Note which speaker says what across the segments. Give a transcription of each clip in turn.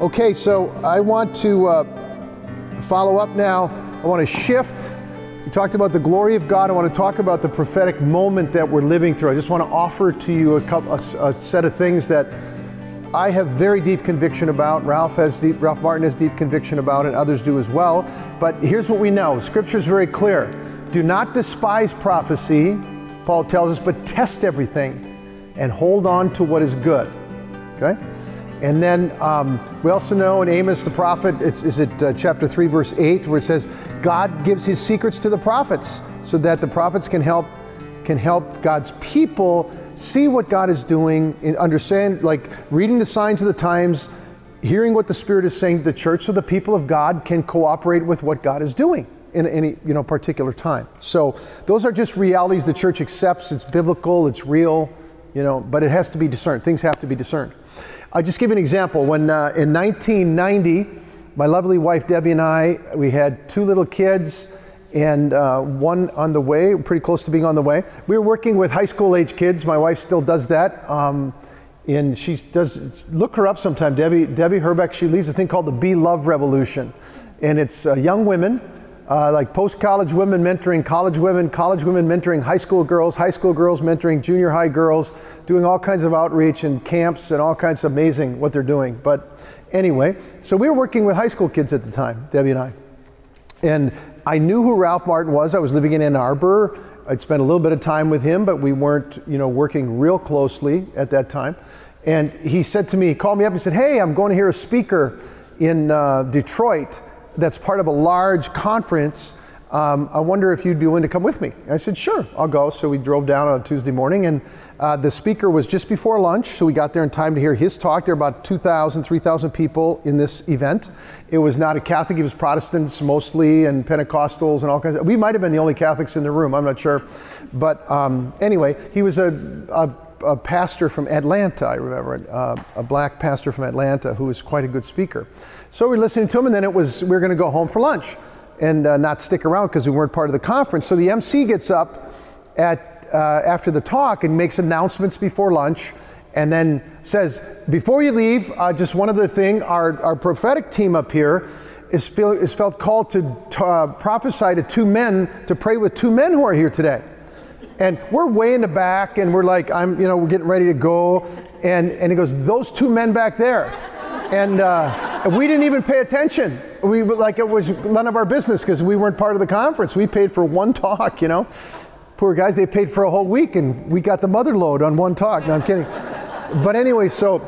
Speaker 1: Okay, so I want to uh, follow up now. I want to shift. We talked about the glory of God. I want to talk about the prophetic moment that we're living through. I just want to offer to you a, couple, a, a set of things that I have very deep conviction about. Ralph has deep, Ralph Martin has deep conviction about, and others do as well. But here's what we know: Scripture is very clear. Do not despise prophecy, Paul tells us, but test everything, and hold on to what is good. Okay. And then um, we also know in Amos the prophet, is, it uh, chapter 3, verse 8, where it says, God gives his secrets to the prophets so that the prophets can help, can help God's people see what God is doing, and understand, like reading the signs of the times, hearing what the Spirit is saying to the church so the people of God can cooperate with what God is doing in any you know particular time. So those are just realities the church accepts. It's biblical, it's real, you know, but it has to be discerned. Things have to be discerned. I'll just give an example. When uh, in 1990, my lovely wife Debbie and I, we had two little kids and uh, one on the way, pretty close to being on the way. We were working with high school age kids. My wife still does that. Um, and she does, look her up sometime, Debbie, Debbie Herbeck. She leads a thing called the Be Love Revolution. And it's uh, young women uh, like post college women mentoring college women, college women mentoring high school girls, high school girls mentoring junior high girls, doing all kinds of outreach and camps and all kinds of amazing what they're doing. But anyway, so we were working with high school kids at the time, Debbie and I. And I knew who Ralph Martin was. I was living in Ann Arbor. I'd spent a little bit of time with him, but we weren't, you know, working real closely at that time. And he said to me, he called me up and said, Hey, I'm going to hear a speaker in uh, Detroit that's part of a large conference. Um, I wonder if you'd be willing to come with me. I said, sure, I'll go. So we drove down on Tuesday morning, and uh, the speaker was just before lunch, so we got there in time to hear his talk. There were about 2,000, 3,000 people in this event. It was not a Catholic, it was Protestants mostly, and Pentecostals, and all kinds of. We might have been the only Catholics in the room, I'm not sure. But um, anyway, he was a, a, a, pastor from Atlanta, I remember, uh, a black pastor from Atlanta who was quite a good speaker. So we are listening to him, and then it was we are going to go home for lunch and uh, not stick around because we weren't part of the conference. So the MC gets up at uh, after the talk and makes announcements before lunch, and then says, "Before you leave, uh, just one other thing: our our prophetic team up here is, feel, is felt called to, to uh, prophesy to two men to pray with two men who are here today and we're way in the back and we're like i'm you know we're getting ready to go and and he goes those two men back there and uh, we didn't even pay attention. We like it was none of our business because we weren't part of the conference. We paid for one talk, you know. Poor guys, they paid for a whole week, and we got the mother lode on one talk. No, I'm kidding. but anyway, so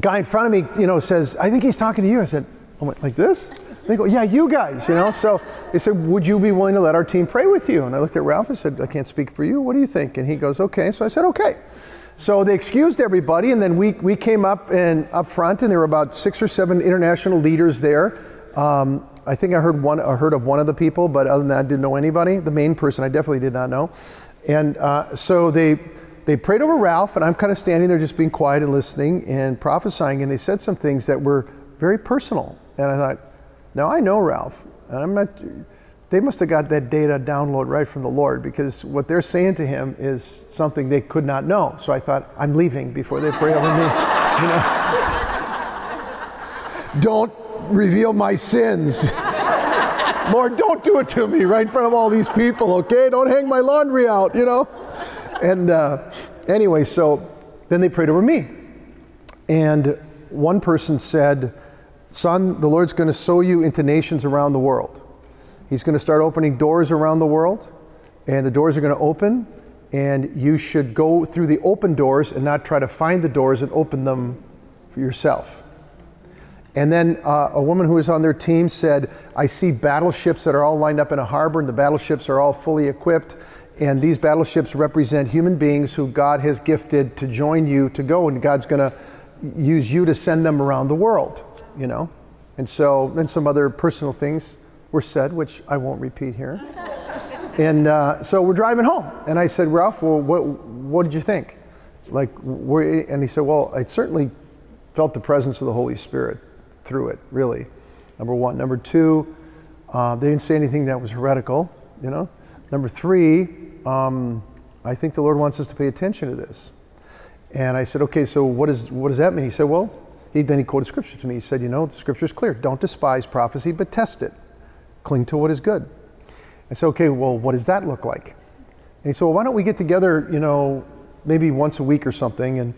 Speaker 1: guy in front of me, you know, says, "I think he's talking to you." I said, "I went like this." They go, "Yeah, you guys," you know. So they said, "Would you be willing to let our team pray with you?" And I looked at Ralph and said, "I can't speak for you. What do you think?" And he goes, "Okay." So I said, "Okay." So they excused everybody, and then we, we came up and up front, and there were about six or seven international leaders there. Um, I think I heard one, I heard of one of the people, but other than that, I didn't know anybody. The main person, I definitely did not know. And uh, so they they prayed over Ralph, and I'm kind of standing there just being quiet and listening and prophesying, and they said some things that were very personal. And I thought, now I know Ralph, and I'm not they must have got that data download right from the Lord because what they're saying to him is something they could not know. So I thought, I'm leaving before they pray over me. You know? don't reveal my sins. Lord, don't do it to me right in front of all these people, okay? Don't hang my laundry out, you know? And uh, anyway, so then they prayed over me. And one person said, Son, the Lord's going to sow you into nations around the world. He's going to start opening doors around the world, and the doors are going to open, and you should go through the open doors and not try to find the doors and open them for yourself. And then uh, a woman who was on their team said, I see battleships that are all lined up in a harbor, and the battleships are all fully equipped. And these battleships represent human beings who God has gifted to join you to go, and God's going to use you to send them around the world, you know? And so, then some other personal things were said, which I won't repeat here. and uh, so we're driving home, and I said, Ralph, well, what, what did you think? Like, and he said, well, I certainly felt the presence of the Holy Spirit through it, really. Number one. Number two, uh, they didn't say anything that was heretical, you know. Number three, um, I think the Lord wants us to pay attention to this. And I said, okay, so what, is, what does that mean? He said, well, he, then he quoted scripture to me. He said, You know, the scripture is clear. Don't despise prophecy, but test it. Cling to what is good. I said, Okay, well, what does that look like? And he said, Well, why don't we get together, you know, maybe once a week or something and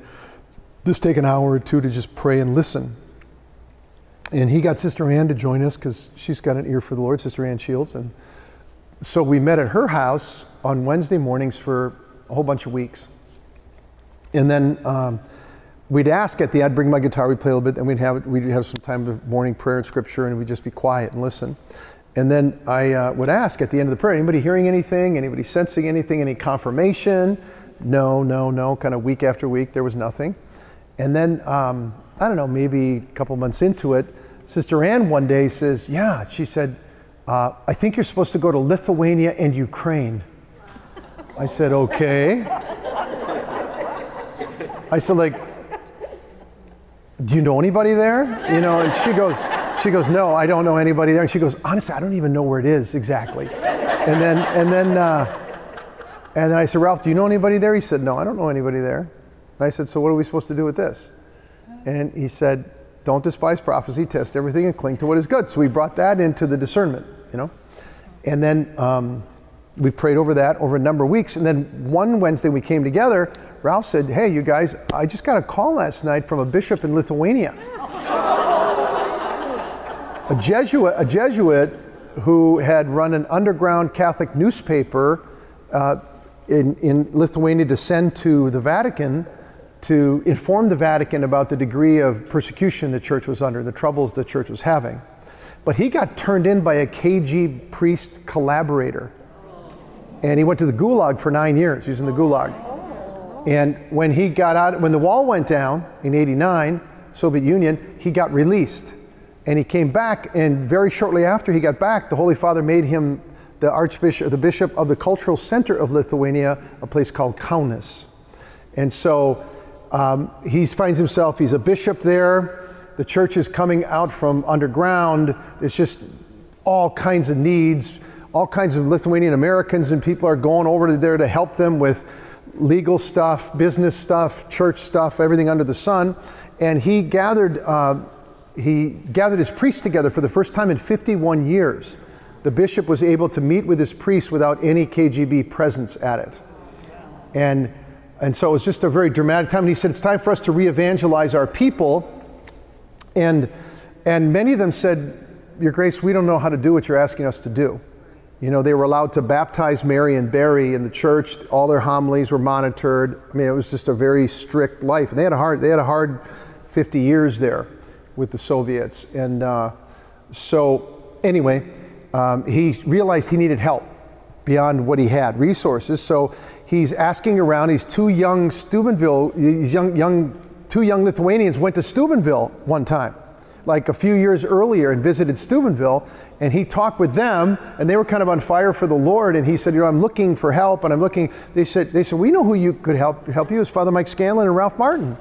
Speaker 1: just take an hour or two to just pray and listen. And he got Sister Ann to join us because she's got an ear for the Lord, Sister Ann Shields. And so we met at her house on Wednesday mornings for a whole bunch of weeks. And then um, we'd ask at the, I'd bring my guitar, we'd play a little bit, and we'd have, we'd have some time of morning prayer and scripture, and we'd just be quiet and listen. And then I uh, would ask at the end of the prayer, anybody hearing anything? Anybody sensing anything? Any confirmation? No, no, no. Kind of week after week, there was nothing. And then, um, I don't know, maybe a couple months into it, Sister Ann one day says, Yeah, she said, uh, I think you're supposed to go to Lithuania and Ukraine. I said, Okay. I said, like, do you know anybody there? You know, and she goes, she goes, no, I don't know anybody there. And she goes, honestly, I don't even know where it is exactly. And then, and then, uh, and then I said, Ralph, do you know anybody there? He said, no, I don't know anybody there. And I said, so what are we supposed to do with this? And he said, don't despise prophecy, test everything, and cling to what is good. So we brought that into the discernment, you know. And then um, we prayed over that over a number of weeks. And then one Wednesday we came together. Ralph said, Hey, you guys, I just got a call last night from a bishop in Lithuania. a Jesuit, a Jesuit who had run an underground Catholic newspaper uh, in, in Lithuania to send to the Vatican to inform the Vatican about the degree of persecution the church was under, the troubles the church was having. But he got turned in by a KGB priest collaborator. And he went to the gulag for nine years. He was in the gulag. And when he got out, when the wall went down in 89, Soviet Union, he got released. And he came back, and very shortly after he got back, the Holy Father made him the Archbishop, the Bishop of the Cultural Center of Lithuania, a place called Kaunas. And so um, he finds himself, he's a bishop there. The church is coming out from underground. There's just all kinds of needs. All kinds of Lithuanian Americans and people are going over there to help them with legal stuff, business stuff, church stuff, everything under the sun. And he gathered, uh, he gathered his priests together for the first time in 51 years. The bishop was able to meet with his priests without any KGB presence at it. And and so it was just a very dramatic time. And he said, It's time for us to re evangelize our people. And, and many of them said, Your Grace, we don't know how to do what you're asking us to do. You know, they were allowed to baptize marry and bury in the church. All their homilies were monitored. I mean, it was just a very strict life. And they had a hard, they had a hard 50 years there with the Soviets. And uh, so, anyway, um, he realized he needed help beyond what he had, resources. So he's asking around. These two young Steubenville, these young, young, two young Lithuanians went to Steubenville one time, like a few years earlier, and visited Steubenville. And he talked with them, and they were kind of on fire for the Lord. And he said, "You know, I'm looking for help, and I'm looking." They said, "They said we know who you could help help you is Father Mike Scanlon and Ralph Martin."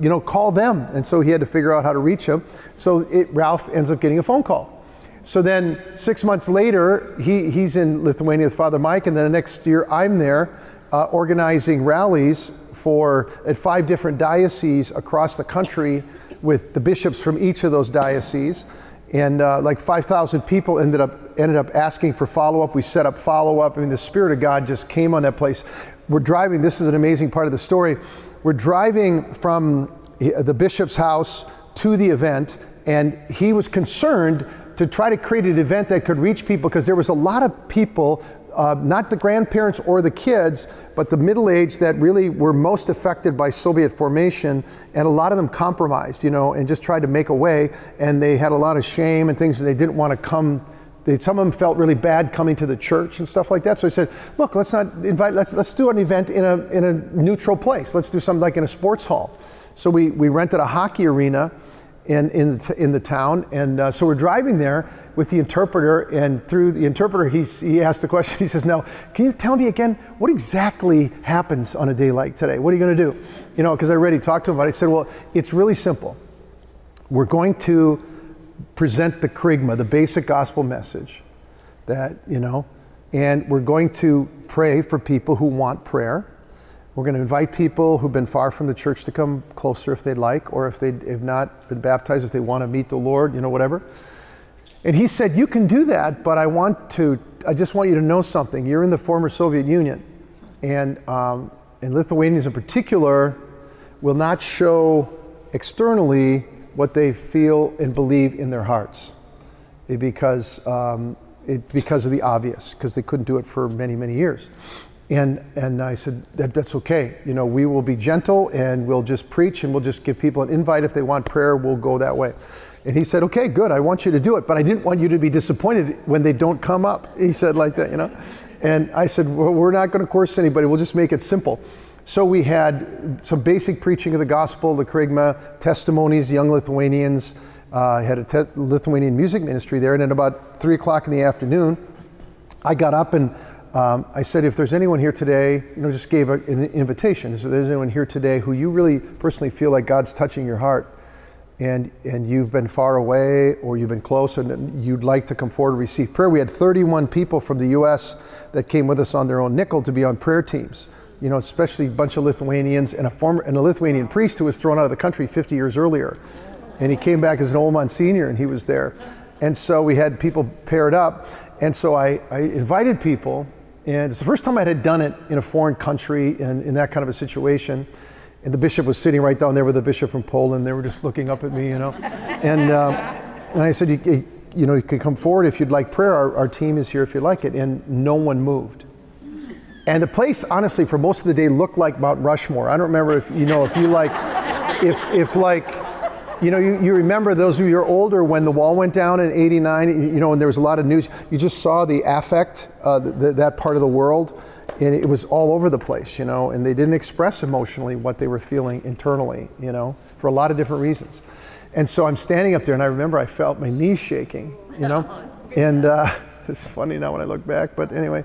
Speaker 1: You know, call them. And so he had to figure out how to reach them. So it, Ralph ends up getting a phone call. So then, six months later, he, he's in Lithuania with Father Mike, and then the next year I'm there uh, organizing rallies for at five different dioceses across the country with the bishops from each of those dioceses. And uh, like 5,000 people ended up, ended up asking for follow up. We set up follow up. I mean, the Spirit of God just came on that place. We're driving, this is an amazing part of the story. We're driving from the bishop's house to the event, and he was concerned to try to create an event that could reach people because there was a lot of people uh, not the grandparents or the kids, but the middle age that really were most affected by Soviet formation, and a lot of them compromised, you know, and just tried to make a way, and they had a lot of shame and things, and they didn't want to come. They, some of them felt really bad coming to the church and stuff like that. So I said, "Look, let's not invite. Let's let's do an event in a in a neutral place. Let's do something like in a sports hall." So we we rented a hockey arena in in the, in the town, and uh, so we're driving there with the interpreter, and through the interpreter, he's, he asked the question. He says, "Now, can you tell me again what exactly happens on a day like today? What are you going to do?" You know, because I already talked to him about it. I said, "Well, it's really simple. We're going to present the kerygma, the basic gospel message, that you know, and we're going to pray for people who want prayer." We're going to invite people who've been far from the church to come closer if they'd like, or if they have not been baptized, if they want to meet the Lord, you know, whatever. And he said, You can do that, but I want to, I just want you to know something. You're in the former Soviet Union. And, um, and Lithuanians in particular will not show externally what they feel and believe in their hearts because, um, it, because of the obvious, because they couldn't do it for many, many years. And, and I said, that, that's okay. You know, we will be gentle and we'll just preach and we'll just give people an invite. If they want prayer, we'll go that way. And he said, okay, good. I want you to do it, but I didn't want you to be disappointed when they don't come up. He said like that, you know. And I said, well, we're not going to coerce anybody. We'll just make it simple. So we had some basic preaching of the gospel, the kerygma, testimonies, young Lithuanians. I uh, had a te- Lithuanian music ministry there. And at about three o'clock in the afternoon, I got up and um, I said, if there's anyone here today, you know, just gave a, an invitation. If there's anyone here today who you really personally feel like God's touching your heart, and and you've been far away or you've been close and you'd like to come forward and receive prayer. We had 31 people from the U.S. that came with us on their own nickel to be on prayer teams. You know, especially a bunch of Lithuanians and a former and a Lithuanian priest who was thrown out of the country 50 years earlier, and he came back as an old Monsignor and he was there, and so we had people paired up, and so I, I invited people, and it's the first time I had done it in a foreign country and in that kind of a situation and the bishop was sitting right down there with the bishop from Poland. They were just looking up at me, you know. And, um, and I said, you, you, know, you can come forward if you'd like prayer. Our, our team is here if you'd like it. And no one moved. And the place, honestly, for most of the day looked like Mount Rushmore. I don't remember if, you know, if you like, if, if like, you know, you, you remember those of you who are older when the wall went down in 89, you know, and there was a lot of news. You just saw the affect, uh, the, that part of the world and it was all over the place, you know, and they didn't express emotionally what they were feeling internally, you know, for a lot of different reasons. And so I'm standing up there, and I remember I felt my knees shaking, you know, and uh, it's funny now when I look back, but anyway,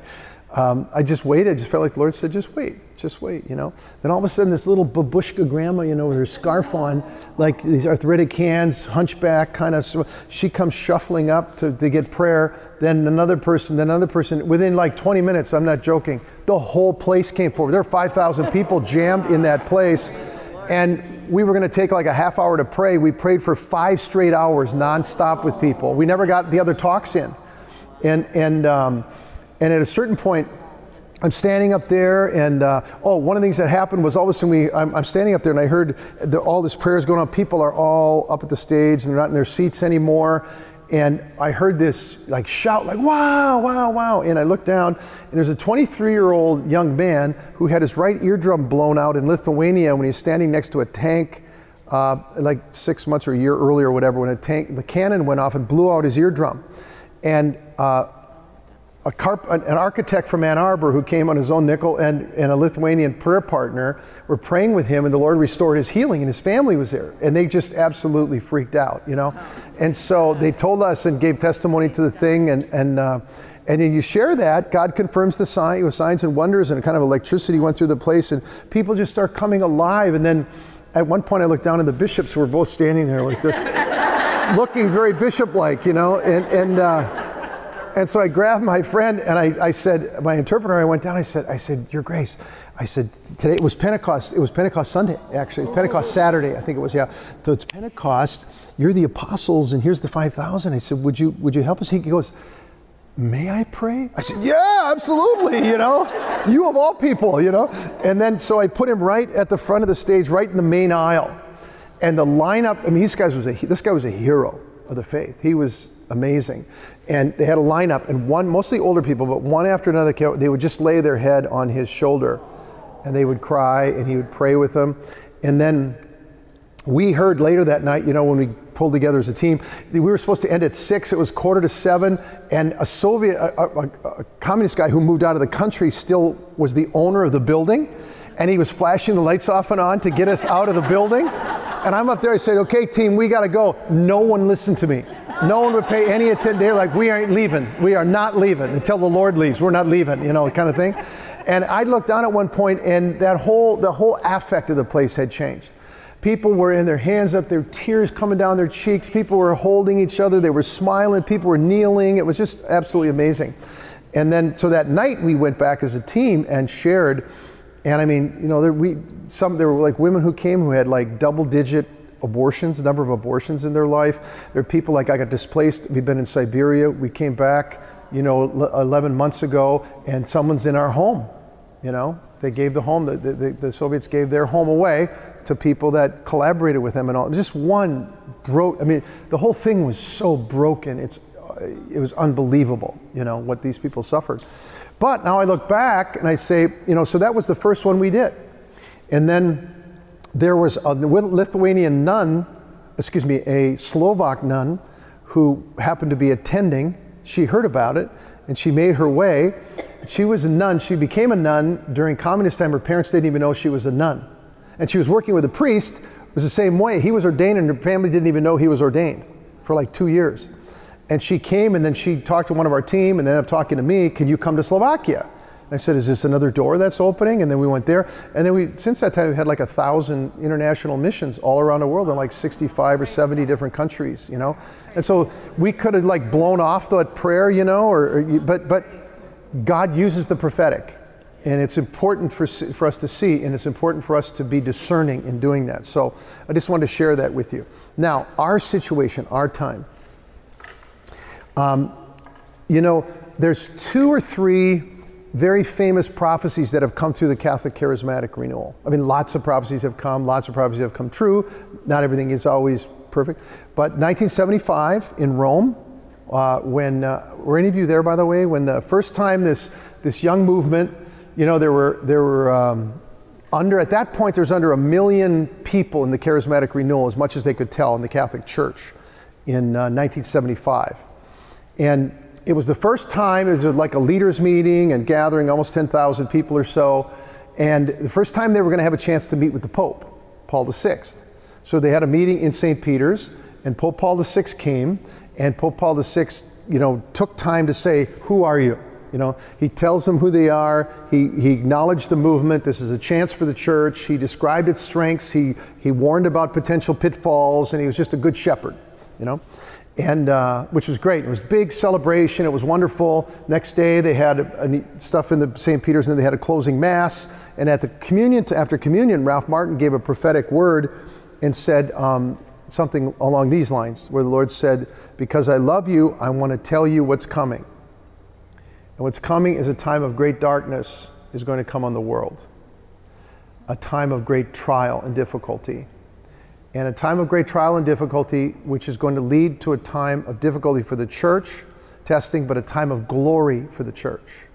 Speaker 1: um, I just waited. I just felt like the Lord said, just wait, just wait, you know. Then all of a sudden, this little babushka grandma, you know, with her scarf on, like these arthritic hands, hunchback, kind of, she comes shuffling up to, to get prayer. Then another person, then another person. Within like 20 minutes, I'm not joking, the whole place came forward. There were 5,000 people jammed in that place. And we were going to take like a half hour to pray. We prayed for five straight hours nonstop with people. We never got the other talks in. And, and, um, and at a certain point, I'm standing up there, and uh, oh, one of the things that happened was all of a sudden we, I'm, I'm standing up there, and I heard the, all this prayers going on. People are all up at the stage, and they're not in their seats anymore. And I heard this like shout, like wow, wow, wow. And I looked down, and there's a 23 year old young man who had his right eardrum blown out in Lithuania when he was standing next to a tank, uh, like six months or a year earlier, or whatever, when a tank, the cannon went off and blew out his eardrum. And uh, a carp, an architect from Ann Arbor who came on his own nickel and, and a Lithuanian prayer partner were praying with him, and the Lord restored his healing, and his family was there. And they just absolutely freaked out, you know? And so they told us and gave testimony to the thing, and, and, uh, and then you share that, God confirms the sign with signs and wonders, and kind of electricity went through the place, and people just start coming alive. And then at one point, I looked down, and the bishops were both standing there like this, looking very bishop like, you know? And, and, uh, and so I grabbed my friend and I, I said, my interpreter, I went down, I said, I said, Your Grace, I said, today it was Pentecost, it was Pentecost Sunday, actually, oh. Pentecost Saturday, I think it was, yeah. So it's Pentecost, you're the apostles, and here's the 5,000. I said, would you, would you help us? He goes, may I pray? I said, yeah, absolutely, you know, you of all people, you know. And then so I put him right at the front of the stage, right in the main aisle. And the lineup, I mean, this guy was a, this guy was a hero of the faith. He was amazing. And they had a lineup, and one, mostly older people, but one after another, they would just lay their head on his shoulder and they would cry and he would pray with them. And then we heard later that night, you know, when we pulled together as a team, we were supposed to end at six, it was quarter to seven, and a Soviet, a, a, a communist guy who moved out of the country still was the owner of the building and he was flashing the lights off and on to get us out of the building. And I'm up there, I said, okay, team, we got to go. No one listened to me. No one would pay any attention. They're like, we aren't leaving. We are not leaving until the Lord leaves. We're not leaving, you know, kind of thing. And I looked down at one point, and that whole, the whole affect of the place had changed. People were in their hands up, their tears coming down their cheeks. People were holding each other. They were smiling. People were kneeling. It was just absolutely amazing. And then, so that night, we went back as a team and shared And I mean, you know, there, we, some, there were like women who came who had like double digit abortions, number of abortions in their life. There are people like I got displaced. We've been in Siberia. We came back, you know, 11 months ago, and someone's in our home. You know, they gave the home. The, the, the Soviets gave their home away to people that collaborated with them, and all. Just one broke. I mean, the whole thing was so broken. It's it was unbelievable. You know what these people suffered. But now I look back and I say, you know, so that was the first one we did, and then there was a Lithuanian nun, excuse me, a Slovak nun who happened to be attending. She heard about it and she made her way. She was a nun. She became a nun during communist time. Her parents didn't even know she was a nun. And she was working with a priest. It was the same way. He was ordained and her family didn't even know he was ordained for like two years. And she came and then she talked to one of our team and ended up talking to me. Can you come to Slovakia? I said, "Is this another door that's opening?" And then we went there, and then we since that time we had like a thousand international missions all around the world in like 65 or 70 different countries, you know. And so we could have like blown off that prayer, you know, or, or but but God uses the prophetic, and it's important for for us to see, and it's important for us to be discerning in doing that. So I just wanted to share that with you. Now, our situation, our time. Um, you know, there's two or three very famous prophecies that have come through the Catholic charismatic renewal. I mean, lots of prophecies have come, lots of prophecies have come true. Not everything is always perfect. But 1975 in Rome, uh, when, uh, were any of you there, by the way, when the first time this, this young movement, you know, there were, there were um, under, at that point, there's under a million people in the charismatic renewal, as much as they could tell in the Catholic Church in uh, 1975. And it was the first time, it was like a leaders meeting and gathering almost 10,000 people or so. And the first time they were going to have a chance to meet with the Pope, Paul VI. So they had a meeting in St. Peter's, and Pope Paul VI came, and Pope Paul VI, you know, took time to say, Who are you? You know, he tells them who they are. He, he acknowledged the movement. This is a chance for the church. He described its strengths. He, he warned about potential pitfalls, and he was just a good shepherd, you know and uh, which was great. It was big celebration. It was wonderful. Next day they had a, a stuff in the St. Peter's, and they had a closing mass. And at the communion, after communion, Ralph Martin gave a prophetic word and said um, something along these lines, where the Lord said, "Because I love you, I want to tell you what's coming. And what's coming is a time of great darkness is going to come on the world, a time of great trial and difficulty." And a time of great trial and difficulty, which is going to lead to a time of difficulty for the church, testing, but a time of glory for the church.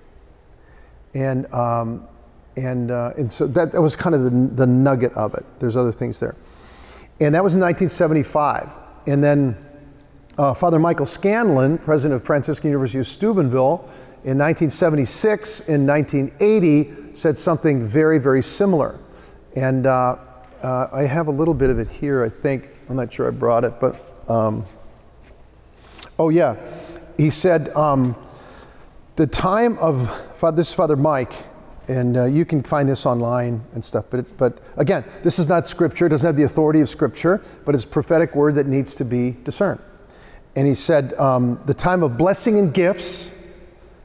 Speaker 1: And, um, and, uh, and so that, that was kind of the, the nugget of it. There's other things there. And that was in 1975. And then uh, Father Michael Scanlon, president of Franciscan University of Steubenville, in 1976 and 1980 said something very, very similar. And uh, uh, I have a little bit of it here, I think. I'm not sure I brought it, but um, oh, yeah. He said, um, the time of, this is Father Mike, and uh, you can find this online and stuff. But, but again, this is not scripture, it doesn't have the authority of scripture, but it's prophetic word that needs to be discerned. And he said, um, the time of blessing and gifts,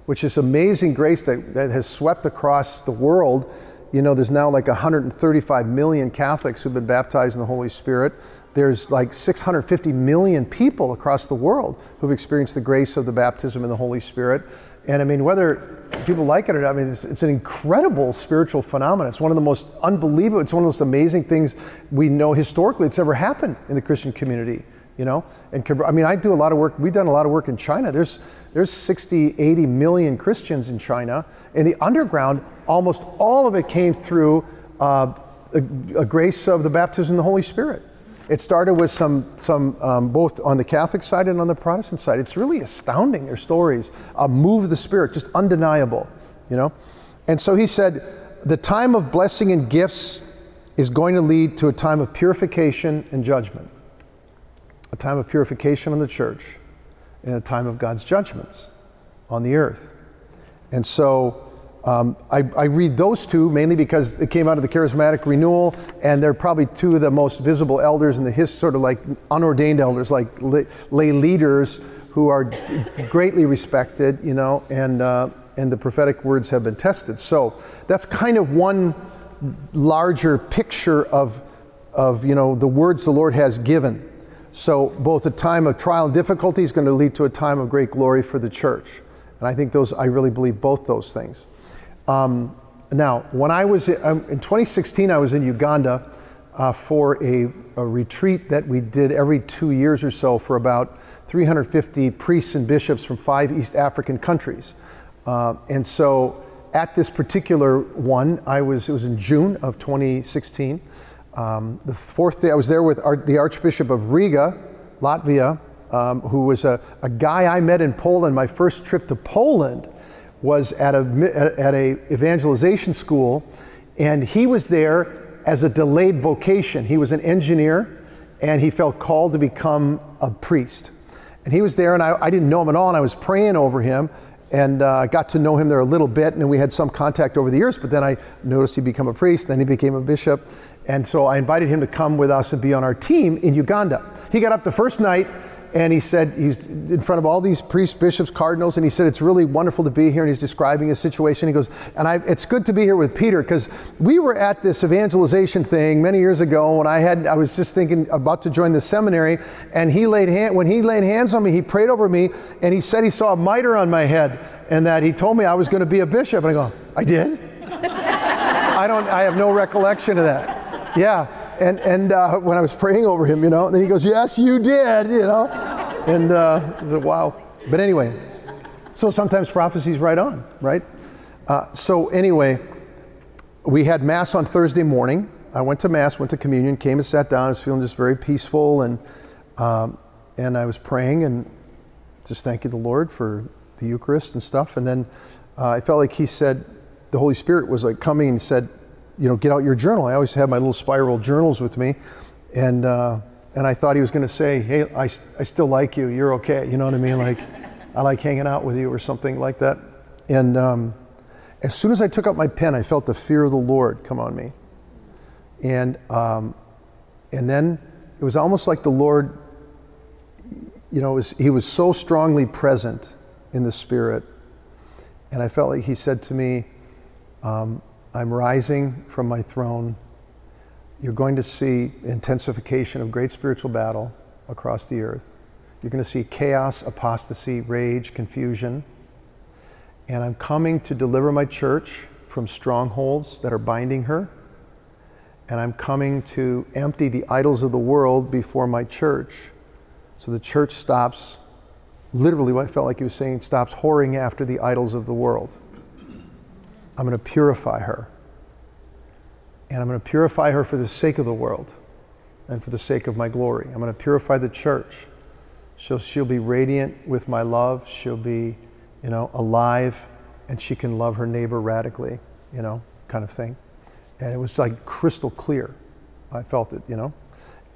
Speaker 1: which is amazing grace that, that has swept across the world you know, there's now like 135 million Catholics who've been baptized in the Holy Spirit. There's like 650 million people across the world who've experienced the grace of the baptism in the Holy Spirit. And I mean, whether people like it or not, I mean, it's, it's, an incredible spiritual phenomenon. It's one of the most unbelievable, it's one of the most amazing things we know historically it's ever happened in the Christian community, you know? And I mean, I do a lot of work, we've done a lot of work in China. There's, there's 60, 80 million Christians in China. In the underground, almost all of it came through uh, a, a, grace of the baptism of the Holy Spirit. It started with some, some um, both on the Catholic side and on the Protestant side. It's really astounding, their stories. A move of the Spirit, just undeniable, you know? And so he said, the time of blessing and gifts is going to lead to a time of purification and judgment. A time of purification in the church in a time of God's judgments on the earth. And so um, I, I, read those two mainly because it came out of the charismatic renewal, and they're probably two of the most visible elders in the history, sort of like unordained elders, like lay, leaders who are greatly respected, you know, and, uh, and the prophetic words have been tested. So that's kind of one larger picture of, of you know, the words the Lord has given. So both a time of trial and difficulty is going to lead to a time of great glory for the church. And I think those, I really believe both those things. Um, now, when I was um, in 2016, I was in Uganda uh, for a, a, retreat that we did every two years or so for about 350 priests and bishops from five East African countries. Uh, and so at this particular one, I was, it was in June of 2016. Um, the fourth day, I was there with our, the Archbishop of Riga, Latvia, um, who was a, a guy I met in Poland. My first trip to Poland was at a, at a evangelization school, and he was there as a delayed vocation. He was an engineer, and he felt called to become a priest. And he was there, and I, I didn't know him at all, and I was praying over him, and uh, got to know him there a little bit, and we had some contact over the years. But then I noticed he became a priest, then he became a bishop, and so I invited him to come with us and be on our team in Uganda. He got up the first night and he said he's in front of all these priests, bishops, cardinals, and he said it's really wonderful to be here. And he's describing his situation. He goes, and I, it's good to be here with Peter because we were at this evangelization thing many years ago when I had I was just thinking about to join the seminary, and he laid hand when he laid hands on me, he prayed over me, and he said he saw a mitre on my head, and that he told me I was going to be a bishop. And I go, I did. I don't. I have no recollection of that. Yeah and and uh, when I was praying over him, you know, and then he goes, "Yes, you did," you know, and uh, I said, "Wow." But anyway, so sometimes prophecy's right on, right? Uh, so anyway, we had mass on Thursday morning. I went to mass, went to communion, came and sat down. I was feeling just very peaceful, and um, and I was praying and just thanking the Lord for the Eucharist and stuff. And then uh, I felt like He said, the Holy Spirit was like coming and said, you know, get out your journal. I always have my little spiral journals with me. And, uh, and I thought he was going to say, hey, I, I still like you. You're okay. You know what I mean? Like, I like hanging out with you or something like that. And um, as soon as I took out my pen, I felt the fear of the Lord come on me. And, um, and then it was almost like the Lord, you know, was, he was so strongly present in the Spirit. And I felt like he said to me, um, I'm rising from my throne. You're going to see intensification of great spiritual battle across the earth. You're going to see chaos, apostasy, rage, confusion. And I'm coming to deliver my church from strongholds that are binding her. And I'm coming to empty the idols of the world before my church. So the church stops, literally, what I felt like he was saying, stops whoring after the idols of the world. I'm going to purify her. And I'm going to purify her for the sake of the world and for the sake of my glory. I'm going to purify the church. She'll, she'll be radiant with my love. She'll be, you know, alive and she can love her neighbor radically, you know, kind of thing. And it was like crystal clear. I felt it, you know.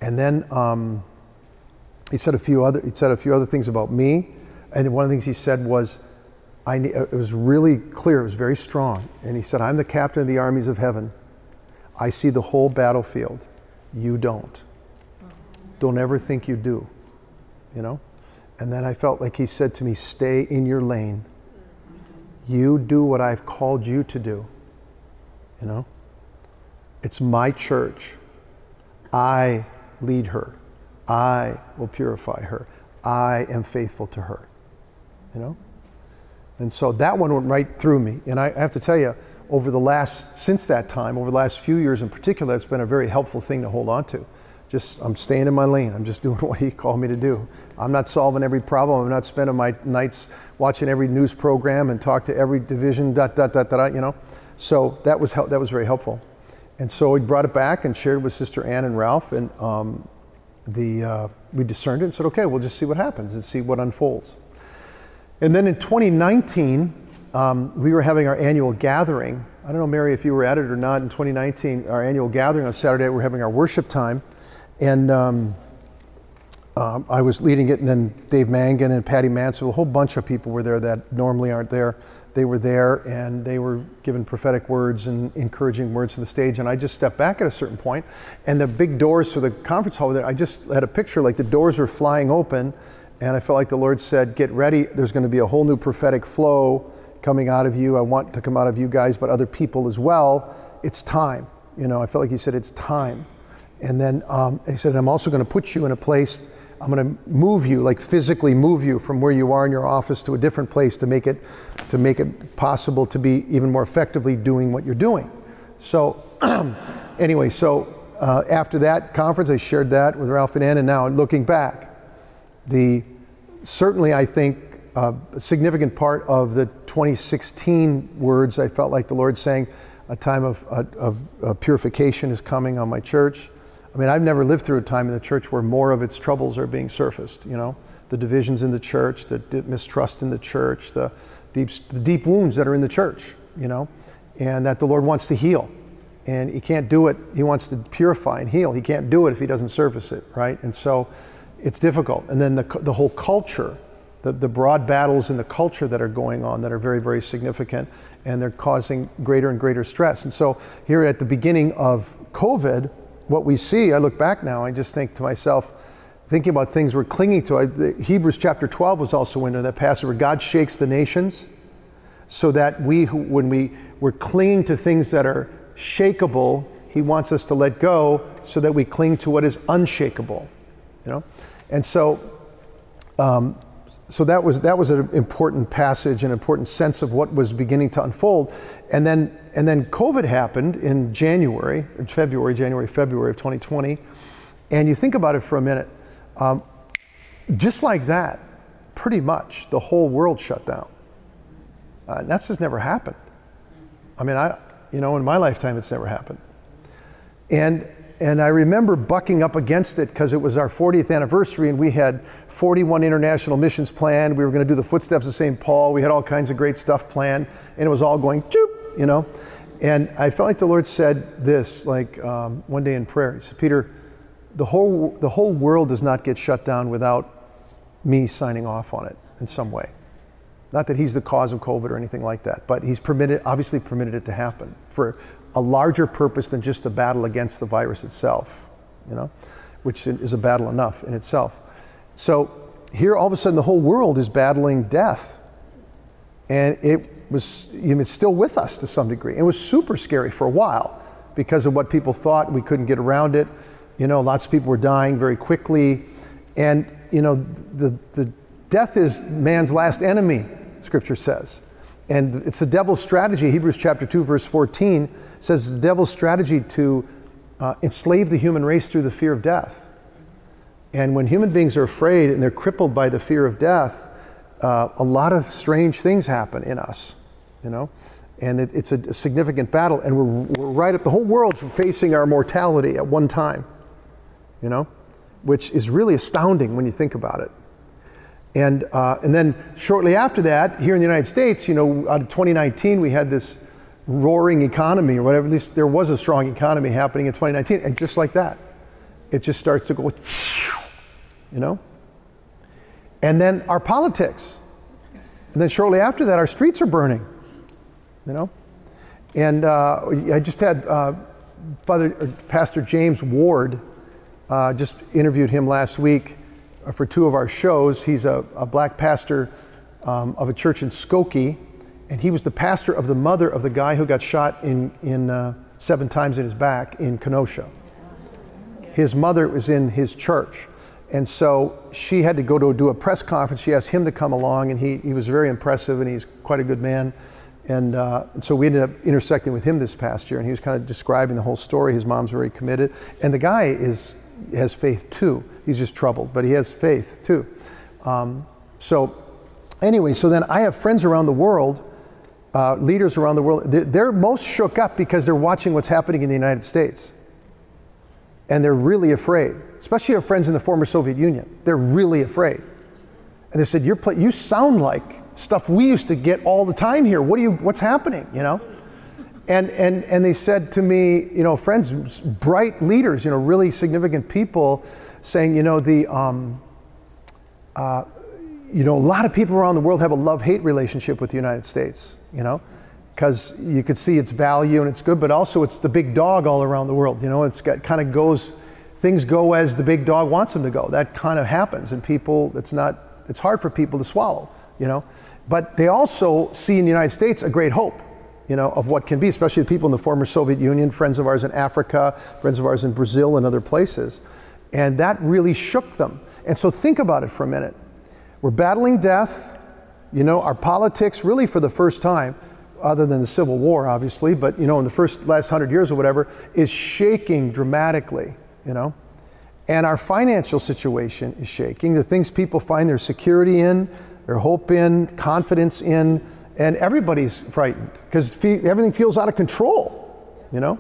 Speaker 1: And then um, he said a few other he said a few other things about me. And one of the things he said was, I, it was really clear, it was very strong. And he said, I'm the captain of the armies of heaven. I see the whole battlefield. You don't. Don't ever think you do. You know? And then I felt like he said to me, Stay in your lane. You do what I've called you to do. You know? It's my church. I lead her. I will purify her. I am faithful to her. You know? And so that one went right through me. And I have to tell you, over the last, since that time, over the last few years in particular, it's been a very helpful thing to hold on to. Just, I'm staying in my lane. I'm just doing what he called me to do. I'm not solving every problem. I'm not spending my nights watching every news program and talk to every division, dot, dot, dot, dot, you know. So that was, that was very helpful. And so we brought it back and shared with Sister Ann and Ralph, and um, the, uh, we discerned it and said, okay, we'll just see what happens and see what unfolds. And then in 2019, um, we were having our annual gathering. I don't know, Mary, if you were at it or not. In 2019, our annual gathering on Saturday, we are having our worship time. And um, um, I was leading it, and then Dave Mangan and Patti Mansfield, a whole bunch of people were there that normally aren't there. They were there, and they were given prophetic words and encouraging words from the stage. And I just stepped back at a certain point, and the big doors for the conference hall there, I just had a picture like the doors were flying open, and I felt like the Lord said, Get ready. There's going to be a whole new prophetic flow coming out of you. I want to come out of you guys, but other people as well. It's time. You know, I felt like he said, it's time. And then um, he said, I'm also going to put you in a place, I'm going to move you, like physically move you from where you are in your office to a different place to make it, to make it possible to be even more effectively doing what you're doing. So, anyway, so uh, after that conference, I shared that with Ralph and Ann, and now looking back, the certainly I think uh, a significant part of the 2016 words I felt like the Lord saying, a time of, uh, of, of purification is coming on my church. I mean, I've never lived through a time in the church where more of its troubles are being surfaced, you know, the divisions in the church, the mistrust in the church, the deep, the deep wounds that are in the church, you know, and that the Lord wants to heal. And He can't do it, He wants to purify and heal. He can't do it if He doesn't surface it, right? And so it's difficult. And then the, the whole culture, the, the broad battles in the culture that are going on that are very, very significant and they're causing greater and greater stress. And so here at the beginning of COVID, what we see, I look back now, I just think to myself, thinking about things we're clinging to. I, Hebrews chapter 12 was also into that passage where God shakes the nations so that we, when we, we're clinging to things that are shakable, He wants us to let go so that we cling to what is unshakable. You know? And so, um, so that was that was an important passage, an important sense of what was beginning to unfold, and then and then COVID happened in January, February, January, February of 2020, and you think about it for a minute, um, just like that, pretty much the whole world shut down. Uh, that's just never happened. I mean, I you know in my lifetime it's never happened, and and I remember bucking up against it because it was our 40th anniversary and we had 41 international missions planned. We were going to do the footsteps of St. Paul. We had all kinds of great stuff planned and it was all going choop, you know. And I felt like the Lord said this, like um, one day in prayer. He said, Peter, the whole, the whole world does not get shut down without me signing off on it in some way. Not that he's the cause of COVID or anything like that, but he's permitted, obviously permitted it to happen for a larger purpose than just the battle against the virus itself, you know, which is a battle enough in itself. So here, all of a sudden, the whole world is battling death, and it was you know, it's still with us to some degree. It was super scary for a while because of what people thought. We couldn't get around it. You know, lots of people were dying very quickly, and you know, the the death is man's last enemy. Scripture says. And it's the devil's strategy. Hebrews chapter 2, verse 14 says the devil's strategy to uh, enslave the human race through the fear of death. And when human beings are afraid and they're crippled by the fear of death, uh, a lot of strange things happen in us, you know? And it, it's a, a, significant battle. And we're, we're right up, the whole world's facing our mortality at one time, you know? Which is really astounding when you think about it. And, uh, and then shortly after that, here in the United States, you know, out of 2019, we had this roaring economy or whatever. At least there was a strong economy happening in 2019. And just like that, it just starts to go, you know? And then our politics. And then shortly after that, our streets are burning, you know? And uh, I just had uh, Father, uh, Pastor James Ward, uh, just interviewed him last week for two of our shows. He's a, a black pastor um, of a church in Skokie, and he was the pastor of the mother of the guy who got shot in, in uh, seven times in his back in Kenosha. His mother was in his church. And so she had to go to do a press conference. She asked him to come along, and he, he was very impressive, and he's quite a good man. And, uh, and so we ended up intersecting with him this past year, and he was kind of describing the whole story. His mom's very committed, and the guy is has faith too. He's just troubled, but he has faith too. Um, so, anyway, so then I have friends around the world, uh, leaders around the world. They're, they're most shook up because they're watching what's happening in the United States. And they're really afraid, especially our friends in the former Soviet Union. They're really afraid. And they said, You're play- You sound like stuff we used to get all the time here. What are you, what's happening? You know? And, and, and they said to me, you know, friends, bright leaders, you know, really significant people saying, you know, the, um, uh, you know, a lot of people around the world have a love-hate relationship with the United States, you know, because you could see its value and it's good, but also it's the big dog all around the world, you know, it's got kind of goes, things go as the big dog wants them to go. That kind of happens and people, it's not, it's hard for people to swallow, you know, but they also see in the United States a great hope you know, of what can be, especially the people in the former Soviet Union, friends of ours in Africa, friends of ours in Brazil and other places. And that really shook them. And so think about it for a minute. We're battling death, you know, our politics really for the first time, other than the Civil War, obviously, but you know, in the first last hundred years or whatever, is shaking dramatically, you know. And our financial situation is shaking. The things people find their security in, their hope in, confidence in, and everybody's frightened because fe- everything feels out of control, you know?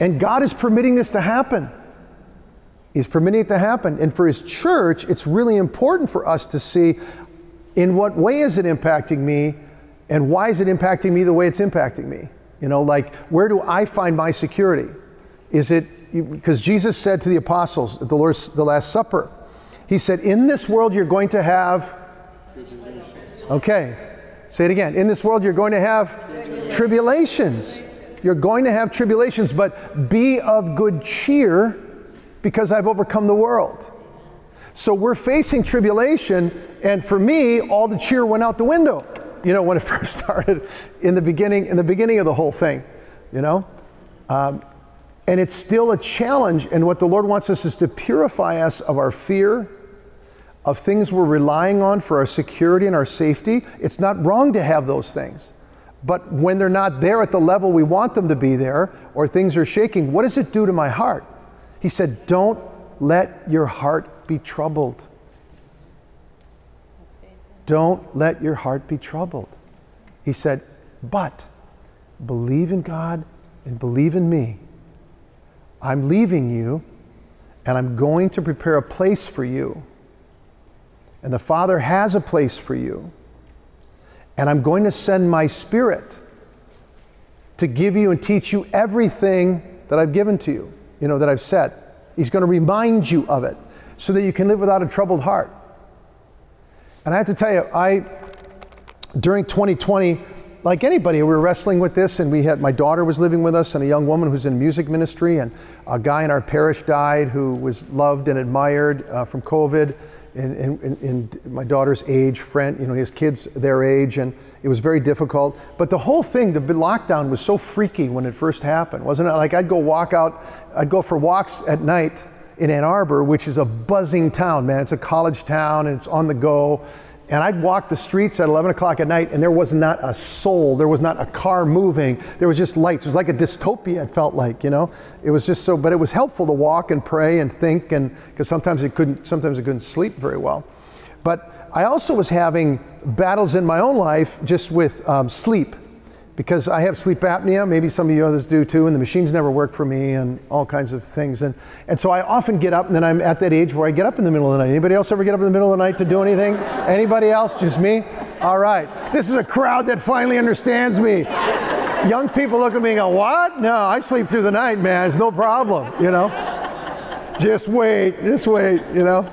Speaker 1: And God is permitting this to happen. He's permitting it to happen. And for His church, it's really important for us to see in what way is it impacting me and why is it impacting me the way it's impacting me? You know, like where do I find my security? Is it because Jesus said to the apostles at the Lord's the Last Supper, He said, In this world you're going to have Okay, say it again. In this world you're going to have tribulations. tribulations. You're going to have tribulations, but be of good cheer because I've overcome the world. So we're facing tribulation, and for me, all the cheer went out the window. You know, when it first started in the beginning, in the beginning of the whole thing, you know? Um, and it's still a challenge, and what the Lord wants us is to purify us of our fear, of things we're relying on for our security and our safety. It's not wrong to have those things. But when they're not there at the level we want them to be there, or things are shaking, what does it do to my heart? He said, Don't let your heart be troubled. Don't let your heart be troubled. He said, But believe in God and believe in me. I'm leaving you, and I'm going to prepare a place for you. And the Father has a place for you. And I'm going to send my Spirit to give you and teach you everything that I've given to you you know, that I've said. He's going to remind you of it so that you can live without a troubled heart. And I have to tell you, I, during 2020, like anybody, we were wrestling with this, and we had my daughter was living with us, and a young woman who's in music ministry, and a guy in our parish died who was loved and admired uh, from COVID in, my daughter's age, friend, you know, his kids their age, and it was very difficult. But the whole thing, the lockdown was so freaky when it first happened, wasn't it? Like I'd go walk out, I'd go for walks at night in Ann Arbor, which is a buzzing town, man. It's a college town and it's on the go. And I'd walk the streets at 11 o'clock at night, and there was not a soul. There was not a car moving. There was just lights. It was like a dystopia. It felt like, you know. It was just so. But it was helpful to walk and pray and think, and because sometimes it couldn't. Sometimes I couldn't sleep very well. But I also was having battles in my own life just with um, sleep because I have sleep apnea. Maybe some of you others do too, and the machines never work for me, and all kinds of things. And and so I often get up, and then I'm at that age where I get up in the middle of the night. Anybody else ever get up in the middle of the night to do anything? Anybody else? Just me? All right. This is a crowd that finally understands me. Young people look at me and go, "What? No, I sleep through the night, man. It's no problem." You know. Just wait. Just wait. You know.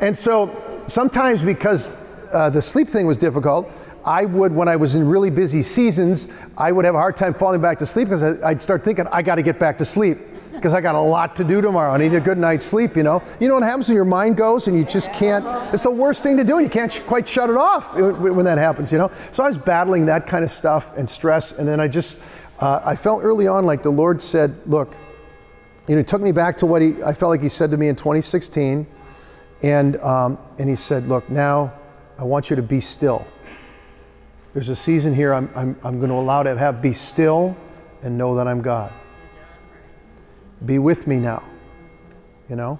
Speaker 1: And so sometimes because uh, the sleep thing was difficult I would, when I was in really busy seasons, I would have a hard time falling back to sleep because I'd start thinking, I got to get back to sleep because I got a lot to do tomorrow. I need a good night's sleep, you know. You know what happens when your mind goes and you just can't, it's the worst thing to do and you can't quite shut it off when that happens, you know. So I was battling that kind of stuff and stress and then I just, uh, I felt early on like the Lord said, look, you know, he took me back to what he, I felt like he said to me in 2016 and, um, and he said, look, now I want you to be still. There's a season here I'm, I'm, I'm going to allow to have be still and know that I'm God. Be with me now, you know?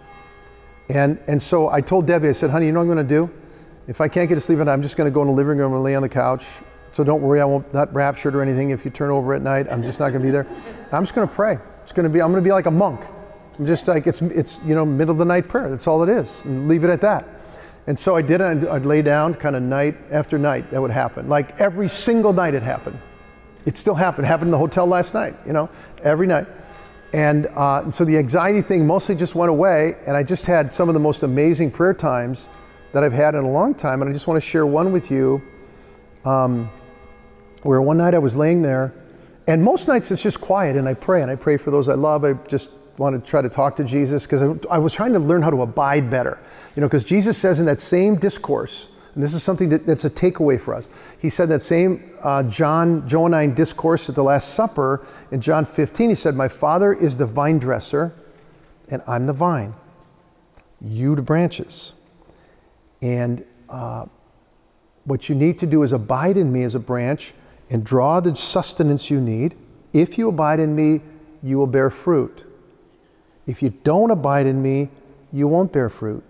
Speaker 1: And, and so I told Debbie, I said, honey, you know what I'm going to do? If I can't get to sleep at night, I'm just going to go in the living room and lay on the couch. So don't worry, I won't not raptured or anything. If you turn over at night, I'm just not going to be there. I'm just going to pray. It's going to be, I'm going to be like a monk. I'm just like, it's, it's, you know, middle of the night prayer. That's all it is. And leave it at that. And so I did it. I'd, I'd lay down kind of night after night. That would happen. Like every single night it happened. It still happened. It happened in the hotel last night, you know, every night. And, uh, and so the anxiety thing mostly just went away. And I just had some of the most amazing prayer times that I've had in a long time. And I just want to share one with you. Um, where one night I was laying there, and most nights it's just quiet, and I pray, and I pray for those I love. I just want to try to talk to Jesus because I, I was trying to learn how to abide better. You know, because Jesus says in that same discourse And this is something that, that's a takeaway for us. He said that same uh, John, Johannine discourse at the Last Supper in John 15. He said, My Father is the vine dresser, and I'm the vine. You the branches. And uh, what you need to do is abide in me as a branch and draw the sustenance you need. If you abide in me, you will bear fruit. If you don't abide in me, you won't bear fruit.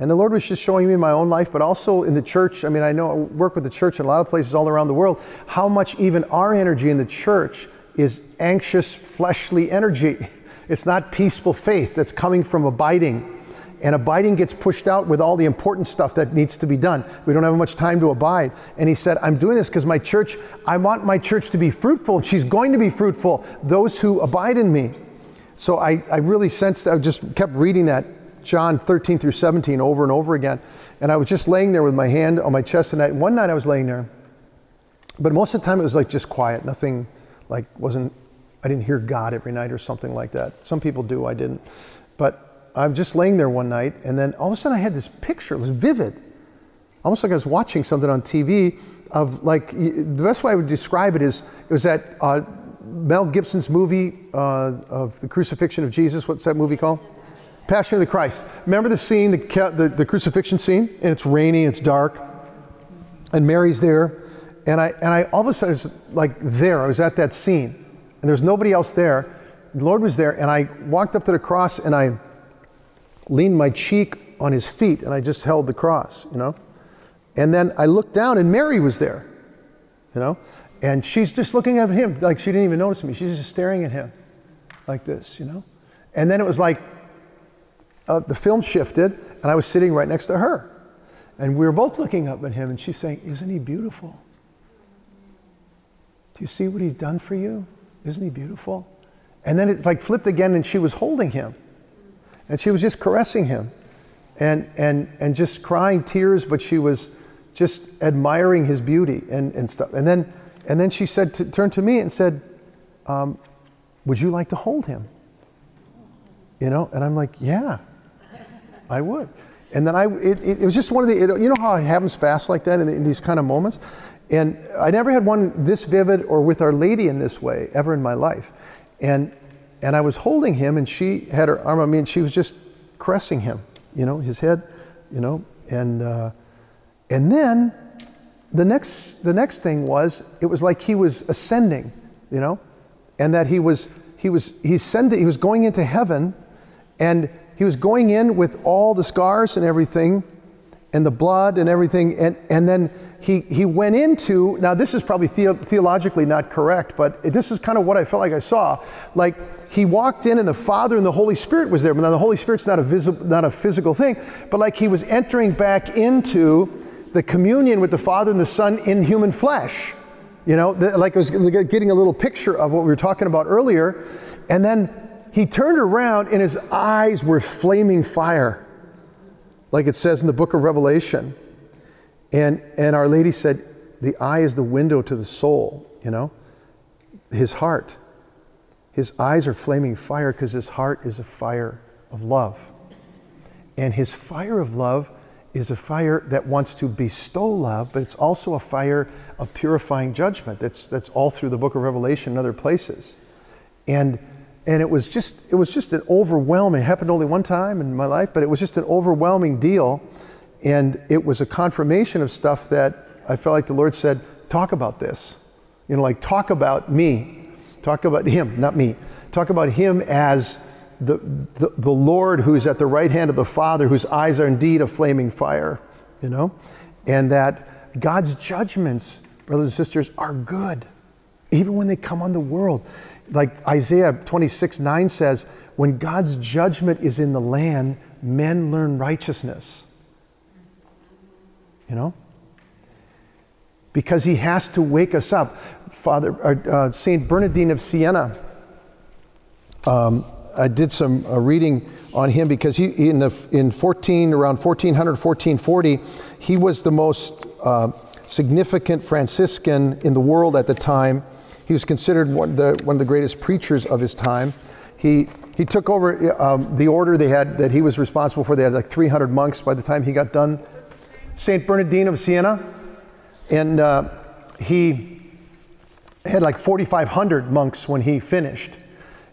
Speaker 1: And the Lord was just showing me in my own life, but also in the church. I mean, I know I work with the church in a lot of places all around the world, how much even our energy in the church is anxious, fleshly energy. It's not peaceful faith that's coming from abiding. And abiding gets pushed out with all the important stuff that needs to be done. We don't have much time to abide. And he said, I'm doing this because my church, I want my church to be fruitful. She's going to be fruitful, those who abide in me. So I, I really sensed, I just kept reading that John 13 through 17 over and over again. And I was just laying there with my hand on my chest. And I, one night I was laying there, but most of the time it was like just quiet. Nothing, like, wasn't, I didn't hear God every night or something like that. Some people do, I didn't. But I'm just laying there one night, and then all of a sudden I had this picture. It was vivid, almost like I was watching something on TV. Of like the best way I would describe it is it was that uh, Mel Gibson's movie uh, of the crucifixion of Jesus. What's that movie called? Passion of the Christ. Remember the scene, the, the, the crucifixion scene? And it's rainy, it's dark, and Mary's there. And I, and I all of a sudden, was like there, I was at that scene, and there's nobody else there. The Lord was there, and I walked up to the cross and I leaned my cheek on his feet, and I just held the cross, you know? And then I looked down, and Mary was there, you know? And she's just looking at him like she didn't even notice me. She's just staring at him like this, you know? And then it was like, uh, the film shifted, and I was sitting right next to her. And we were both looking up at him, and she's saying, Isn't he beautiful? Do you see what he's done for you? Isn't he beautiful? And then it's like flipped again, and she was holding him. And she was just caressing him and, and, and just crying tears, but she was just admiring his beauty and, and stuff. And then, and then she said, to, turned to me and said, um, Would you like to hold him? You know, and I'm like, Yeah. I would. And then I, it, it, was just one of the, it, you know how it happens fast like that in, in, these kind of moments? And I never had one this vivid or with Our Lady in this way ever in my life. And, and I was holding him and she had her arm on me and she was just caressing him, you know, his head, you know, and, uh, and then the next, the next thing was, it was like he was ascending, you know, and that he was, he was, he, ascended, he was going into heaven and he was going in with all the scars and everything and the blood and everything and, and then he, he went into now this is probably the, theologically not correct but this is kind of what i felt like i saw. Like he walked in and the father and the holy spirit was there. But now the holy spirit's not a visible not a physical thing but like he was entering back into the communion with the father and the son in human flesh you know like i was getting a little picture of what we were talking about earlier and then he turned around and his eyes were flaming fire, like it says in the book of Revelation. And, and Our Lady said, The eye is the window to the soul, you know, his heart. His eyes are flaming fire because his heart is a fire of love. And his fire of love is a fire that wants to bestow love, but it's also a fire of purifying judgment. That's, that's all through the book of Revelation and other places. And and it was just it was just an overwhelming it happened only one time in my life but it was just an overwhelming deal and it was a confirmation of stuff that i felt like the lord said talk about this you know like talk about me talk about him not me talk about him as the, the, the lord who's at the right hand of the father whose eyes are indeed a flaming fire you know and that god's judgments brothers and sisters are good even when they come on the world like Isaiah 26 9 says, when God's judgment is in the land, men learn righteousness. You know? Because he has to wake us up. Father, uh, Saint Bernardine of Siena, um, I did some uh, reading on him because he, in, the, in 14, around 1400, 1440, he was the most uh, significant Franciscan in the world at the time. He was considered one of the, one of the greatest preachers of his time. He, he took over um, the order they had that he was responsible for. They had like 300 monks by the time he got done. St. Bernardine of Siena, and uh, he had like 4,500 monks when he finished.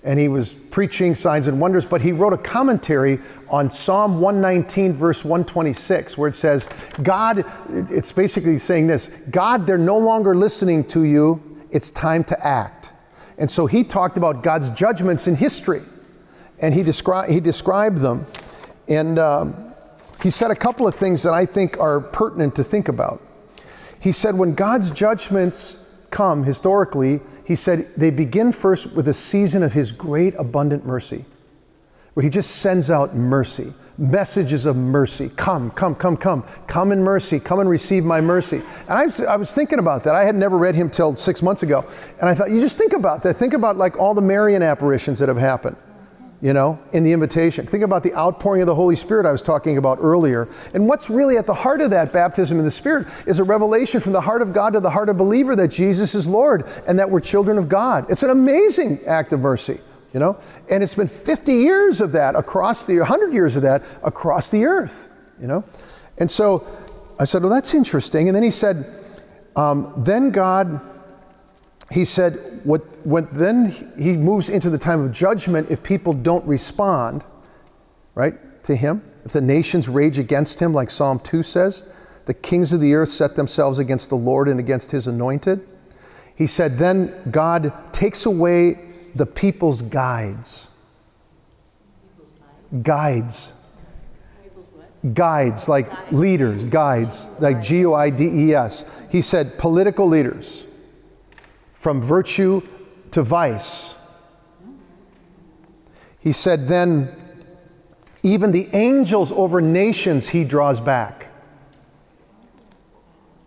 Speaker 1: And he was preaching signs and wonders, but he wrote a commentary on Psalm 119, verse 126, where it says, God, it's basically saying this God, they're no longer listening to you, it's time to act. And so he talked about God's judgments in history, and he, descri- he described them. And um, he said a couple of things that I think are pertinent to think about. He said, when God's judgments come historically, he said they begin first with a season of his great abundant mercy, where he just sends out mercy, messages of mercy. Come, come, come, come, come in mercy, come and receive my mercy. And I was, I was thinking about that. I had never read him till six months ago. And I thought, you just think about that. Think about like all the Marian apparitions that have happened you know, in the invitation. Think about the outpouring of the Holy Spirit I was talking about earlier. And what's really at the heart of that baptism in the Spirit is a revelation from the heart of God to the heart of believer that Jesus is Lord and that we're children of God. It's an amazing act of mercy, you know? And it's been 50 years of that across the 100 years of that across the earth, you know? And so I said, "Well, that's interesting." And then he said, um, "Then God he said, what, when then he moves into the time of judgment if people don't respond, right, to him. If the nations rage against him, like Psalm 2 says, the kings of the earth set themselves against the Lord and against his anointed. He said, then God takes away the people's guides. Guides. Guides, like leaders, guides, like G O I D E S. He said, political leaders from virtue to vice. He said, then even the angels over nations he draws back.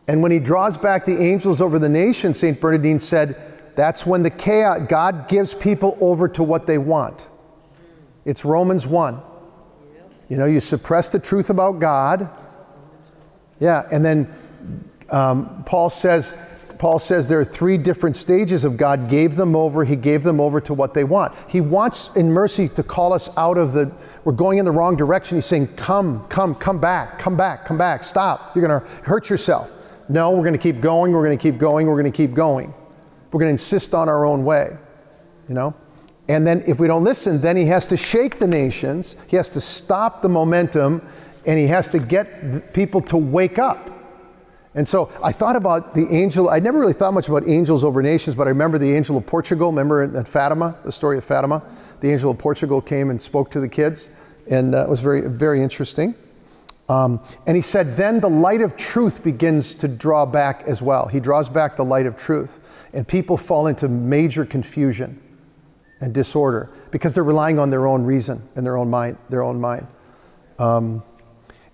Speaker 1: And when he draws back the angels over the nations, St. Bernardine said, that's when the chaos, God gives people over to what they want. It's Romans 1. You know, you suppress the truth about God. Yeah, and then um, Paul says, Paul says there are three different stages of God gave them over. He gave them over to what they want. He wants in mercy to call us out of the, we're going in the wrong direction. He's saying, come, come, come back, come back, come back, stop. You're going to hurt yourself. No, we're going to keep going, we're going to keep going, we're going to keep going. We're going to insist on our own way, you know? And then if we don't listen, then he has to shake the nations, he has to stop the momentum, and he has to get people to wake up and so I thought about the angel. I never really thought much about angels over nations, but I remember the angel of Portugal. Remember at Fatima, the story of Fatima? The angel of Portugal came and spoke to the kids, and uh, it was very, very interesting. Um, and he said, then the light of truth begins to draw back as well. He draws back the light of truth, and people fall into major confusion and disorder because they're relying on their own reason and their own mind. Their own mind. Um,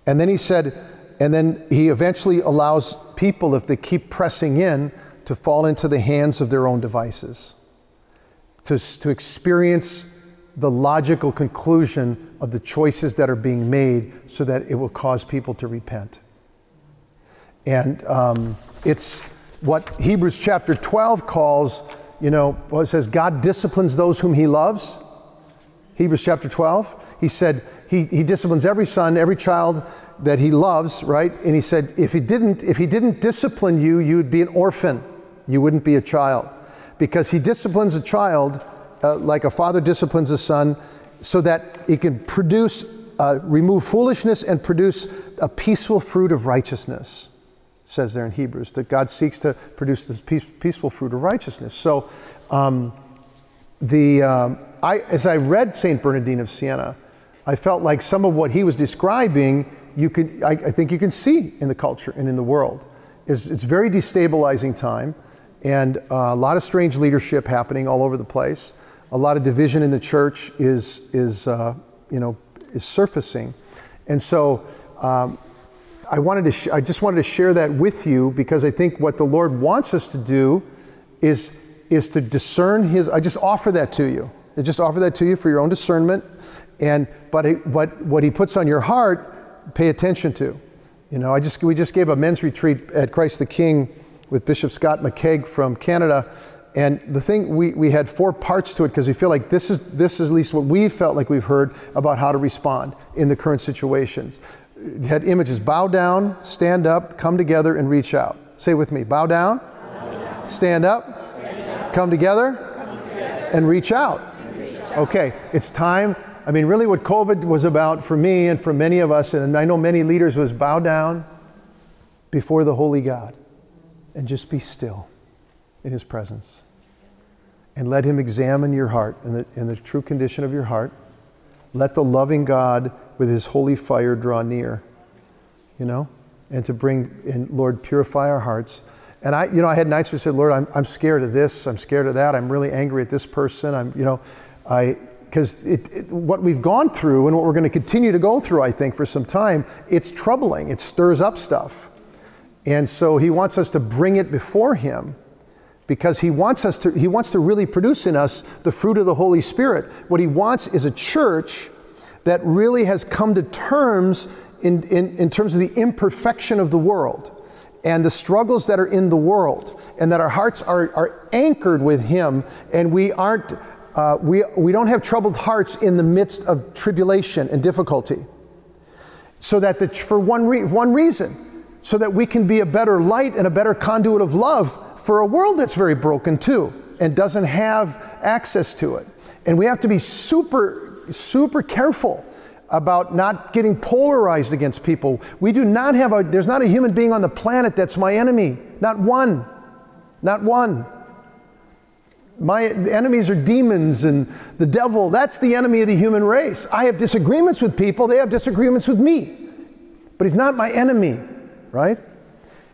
Speaker 1: and then he said, and then he eventually allows people, if they keep pressing in, to fall into the hands of their own devices, to, to experience the logical conclusion of the choices that are being made so that it will cause people to repent. And um, it's what Hebrews chapter 12 calls, you know, well, it says, God disciplines those whom he loves. Hebrews chapter 12. He said, he, he disciplines every son, every child that he loves, right? And he said, if he didn't, if he didn't discipline you, you'd be an orphan. You wouldn't be a child. Because he disciplines a child uh, like a father disciplines a son so that he can produce, uh, remove foolishness and produce a peaceful fruit of righteousness. Says there in Hebrews that God seeks to produce this peace, peaceful fruit of righteousness. So, um, the, um, I, as I read St. Bernardine of Siena, I felt like some of what he was describing you could, I, I, think you can see in the culture and in the world. It's, it's very destabilizing time and uh, a lot of strange leadership happening all over the place. A lot of division in the church is, is uh, you know, is surfacing. And so um, I, wanted to sh- I just wanted to share that with you because I think what the Lord wants us to do is, is to discern His. I just offer that to you. I just offer that to you for your own discernment. And, but it, what, what He puts on your heart, pay attention to. You know, I just, we just gave a men's retreat at Christ the King with Bishop Scott McCaig from Canada. And the thing, we, we had four parts to it because we feel like this is, this is at least what we felt like we've heard about how to respond in the current situations. had images bow down, stand up, come together, and reach out. Say with me bow down. Stand, up, come together. And reach out. Okay, it's time. I mean, really, what COVID was about for me and for many of us, and I know many leaders, was bow down before the Holy God and just be still in His presence. And let Him examine your heart and the, and the true condition of your heart. Let the loving God with His holy fire draw near, you know, and to bring, and Lord, purify our hearts. And I, you know, I had nights where I said, Lord, I'm, I'm scared of this, I'm scared of that, I'm really angry at this person, I'm, you know, I, because what we've gone through and what we're going to continue to go through, I think, for some time, it's troubling. It stirs up stuff. And so he wants us to bring it before him because he wants us to he wants to really produce in us the fruit of the Holy Spirit. What he wants is a church that really has come to terms in, in, in terms of the imperfection of the world and the struggles that are in the world, and that our hearts are, are anchored with him, and we aren't uh, we, we don't have troubled hearts in the midst of tribulation and difficulty. So that the, for one, re- one reason, so that we can be a better light and a better conduit of love for a world that's very broken too and doesn't have access to it. And we have to be super, super careful about not getting polarized against people. We do not have a, there's not a human being on the planet that's my enemy. Not one. Not one. My enemies are demons and the devil. That's the enemy of the human race. I have disagreements with people, they have disagreements with me. But he's not my enemy right?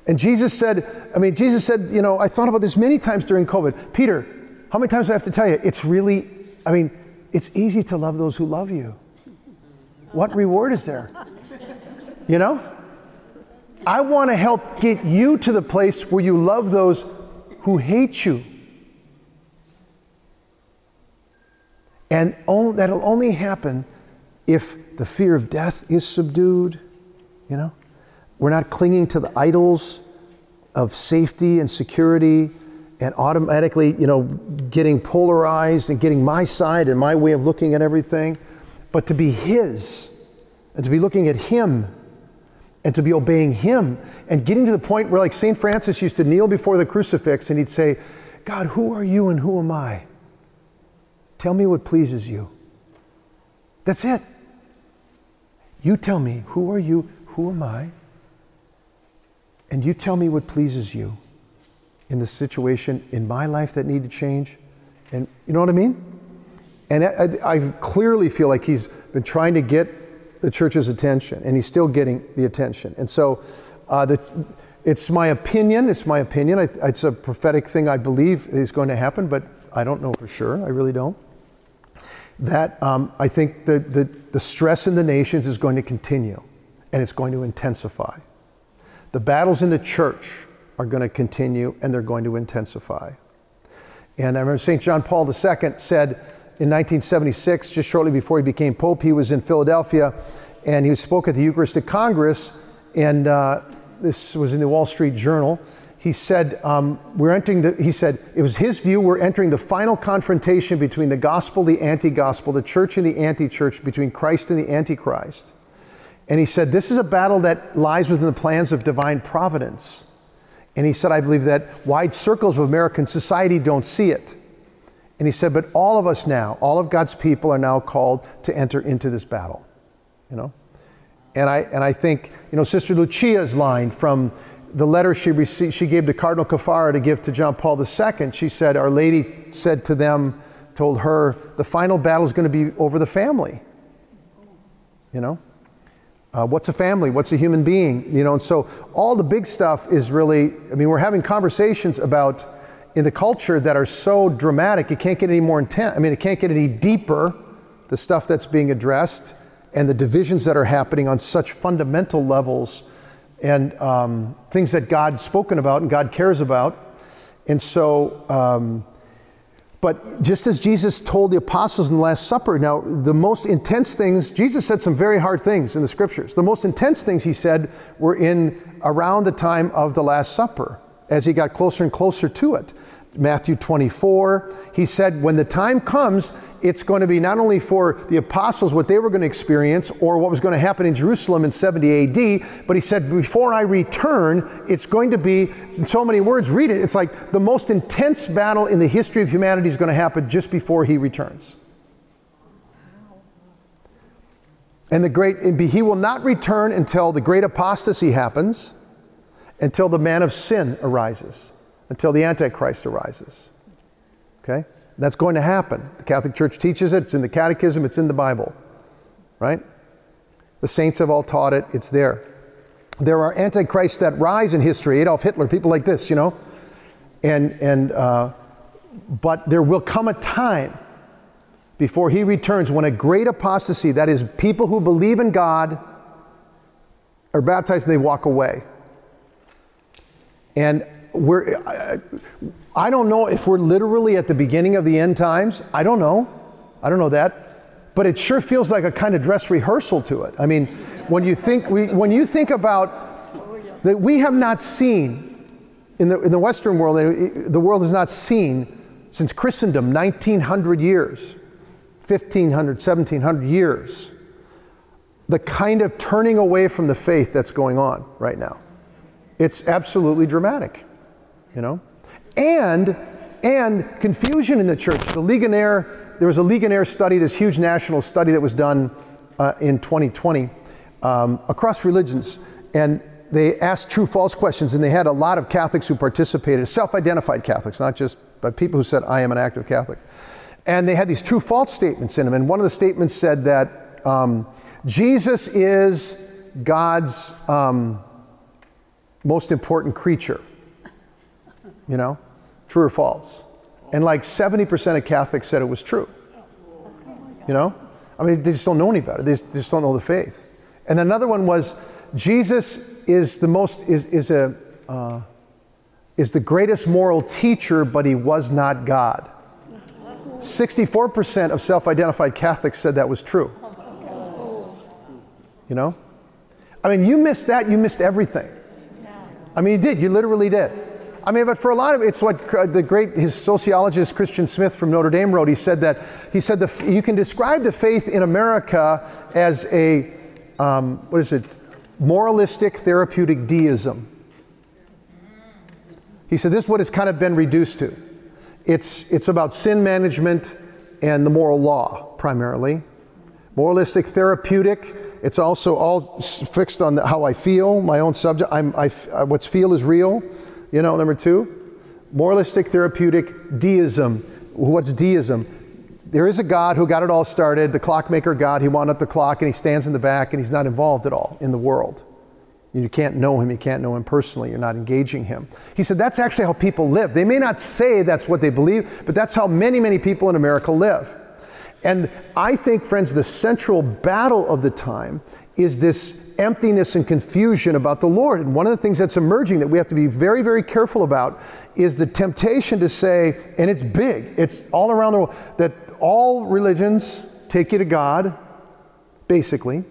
Speaker 1: And Jesus said, I mean, Jesus said, you know, I thought about this many times during COVID. Peter, how many times do I have to tell you? It's really, I mean, it's easy to love those who love you. What reward is there? You know? I want to help get you to the place where you love those who hate you. And that'll only happen if the fear of death is subdued, you know? We're not clinging to the idols of safety and security and automatically, you know, getting polarized and getting my side and my way of looking at everything, but to be His and to be looking at Him and to be obeying Him and getting to the point where, like St. Francis used to kneel before the crucifix and he'd say, God, who are you and who am I? Tell me what pleases you. That's it. You tell me, who are you? Who am I? and you tell me what pleases you in the situation in my life that need to change. And you know what I mean? And I, I, clearly feel like he's been trying to get the church's attention, and he's still getting the attention. And so, uh, the, it's my opinion. It's my opinion. I, it's a prophetic thing I believe is going to happen, but I don't know for sure. I really don't. That um, I think the, the, the stress in the nations is going to continue, and it's going to intensify. The battles in the church are going to continue and they're going to intensify. And I remember St. John Paul II said in 1976, just shortly before he became Pope, he was in Philadelphia and he spoke at the Eucharistic Congress. And uh, this was in the Wall Street Journal. He said, um, We're entering the, he said, it was his view, we're entering the final confrontation between the gospel, the anti gospel, the church and the anti church, between Christ and the antichrist. And he said, This is a battle that lies within the plans of divine providence. And he said, I believe that wide circles of American society don't see it. And he said, But all of us now, all of God's people are now called to enter into this battle. You know? And I, and I think, you know, Sister Lucia's line from the letter she, received, she gave to Cardinal Caffarra to give to John Paul II, she said, Our Lady said to them, told her, the final battle is going to be over the family. You know? Uh, what's a family? What's a human being? You know, and so all the big stuff is really, I mean, we're having conversations about in the culture that are so dramatic, it can't get any more intense. I mean, it can't get any deeper, the stuff that's being addressed and the divisions that are happening on such fundamental levels and um, things that God's spoken about and God cares about. And so, um, but just as Jesus told the apostles in the Last Supper, now the most intense things, Jesus said some very hard things in the scriptures. The most intense things he said were in around the time of the Last Supper, as he got closer and closer to it. Matthew 24, he said, When the time comes, it's going to be not only for the apostles what they were going to experience or what was going to happen in Jerusalem in 70 AD, but he said, before I return, it's going to be, in so many words, read it, it's like the most intense battle in the history of humanity is going to happen just before he returns. And the great, and he will not return until the great apostasy happens, until the man of sin arises, until the Antichrist arises. Okay? That's going to happen. The Catholic Church teaches it, it's in the Catechism, it's in the Bible. Right? The saints have all taught it, it's there. There are antichrists that rise in history, Adolf Hitler, people like this, you know? And, and, uh, but there will come a time before he returns when a great apostasy, that is, people who believe in God, are baptized and they walk away. And we're, I, I don't know if we're literally at the beginning of the end times. I don't know. I don't know that. But it sure feels like a kind of dress rehearsal to it. I mean, when you think, we, when you think about that we have not seen, in the, in the Western world, eh, the world has not seen since Christendom, 1900 years 1500, 1700 years, the kind of turning away from the faith that's going on right now. It's absolutely dramatic, you know? And, and confusion in the church. The Ligonier, there was a Ligonier study, this huge national study that was done uh, in 2020 um, across religions. And they asked true false questions, and they had a lot of Catholics who participated, self identified Catholics, not just but people who said, I am an active Catholic. And they had these true false statements in them. And one of the statements said that um, Jesus is God's um, most important creature. You know? True or false? And like 70% of Catholics said it was true. You know? I mean, they just don't know any better. They just, they just don't know the faith. And another one was Jesus is the most, is, is a, uh, is the greatest moral teacher, but he was not God. 64% of self identified Catholics said that was true. You know? I mean, you missed that, you missed everything. I mean, you did, you literally did. I mean, but for a lot of it's what the great his sociologist Christian Smith from Notre Dame wrote. He said that he said you can describe the faith in America as a um, what is it, moralistic therapeutic deism. He said this is what it's kind of been reduced to. It's, it's about sin management and the moral law, primarily. Moralistic, therapeutic. It's also all fixed on the, how I feel, my own subject. I'm, I, what's feel is real. You know, number two. Moralistic, therapeutic, deism. What's deism? There is a God who got it all started, the clockmaker God. He wound up the clock and he stands in the back and he's not involved at all in the world. You can't know him, you can't know him personally, you're not engaging him. He said that's actually how people live. They may not say that's what they believe, but that's how many, many people in America live. And I think, friends, the central battle of the time is this emptiness and confusion about the Lord. And one of the things that's emerging that we have to be very, very careful about is the temptation to say, and it's big, it's all around the world, that all religions take you to God, basically,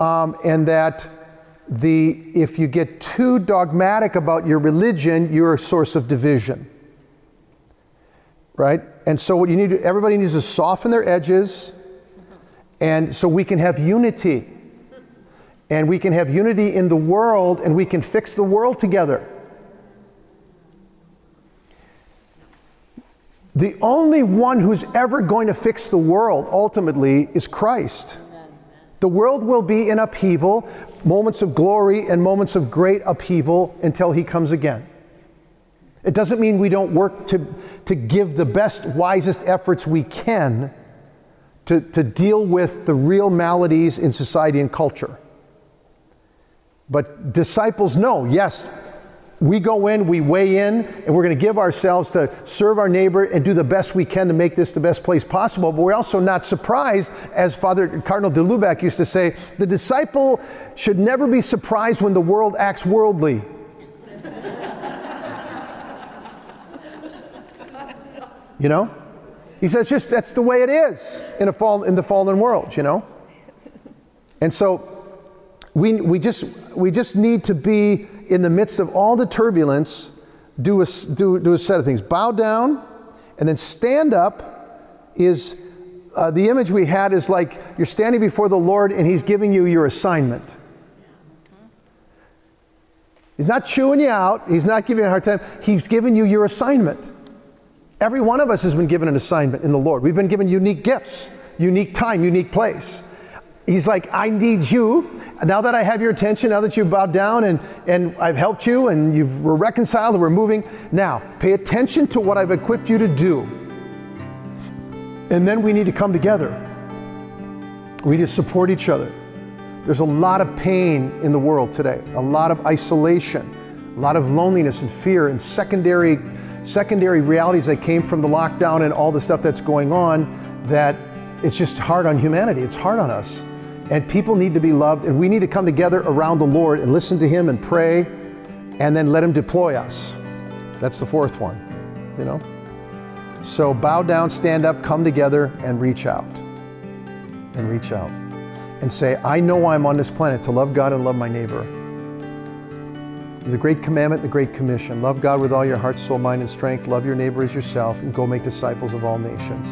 Speaker 1: um, and that the, if you get too dogmatic about your religion, you're a source of division. Right? And so what you need to, everybody needs to soften their edges and so we can have unity. And we can have unity in the world and we can fix the world together. The only one who's ever going to fix the world ultimately is Christ. The world will be in upheaval, moments of glory and moments of great upheaval until he comes again. It doesn't mean we don't work to, to give the best, wisest efforts we can to, to deal with the real maladies in society and culture. But disciples know, yes, we go in, we weigh in, and we're going to give ourselves to serve our neighbor and do the best we can to make this the best place possible. But we're also not surprised, as Father Cardinal de Lubac used to say, the disciple should never be surprised when the world acts worldly. you know? He says just that's the way it is in a fall in the fallen world, you know? And so we, we just we just need to be in the midst of all the turbulence, do a, do, do a set of things. Bow down and then stand up is uh, the image we had is like you're standing before the Lord and He's giving you your assignment. He's not chewing you out, He's not giving you a hard time. He's giving you your assignment. Every one of us has been given an assignment in the Lord. We've been given unique gifts, unique time, unique place. He's like, I need you. Now that I have your attention, now that you've bowed down and, and I've helped you and you've, we're reconciled and we're moving, now pay attention to what I've equipped you to do. And then we need to come together. We need to support each other. There's a lot of pain in the world today, a lot of isolation, a lot of loneliness and fear and secondary, secondary realities that came from the lockdown and all the stuff that's going on that it's just hard on humanity. It's hard on us. And people need to be loved, and we need to come together around the Lord and listen to Him and pray, and then let Him deploy us. That's the fourth one, you know? So bow down, stand up, come together, and reach out. And reach out. And say, I know I'm on this planet to love God and love my neighbor. The great commandment, the great commission love God with all your heart, soul, mind, and strength, love your neighbor as yourself, and go make disciples of all nations.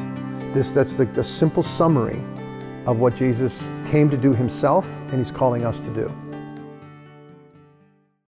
Speaker 1: This, that's the, the simple summary of what Jesus came to do himself and he's calling us to do.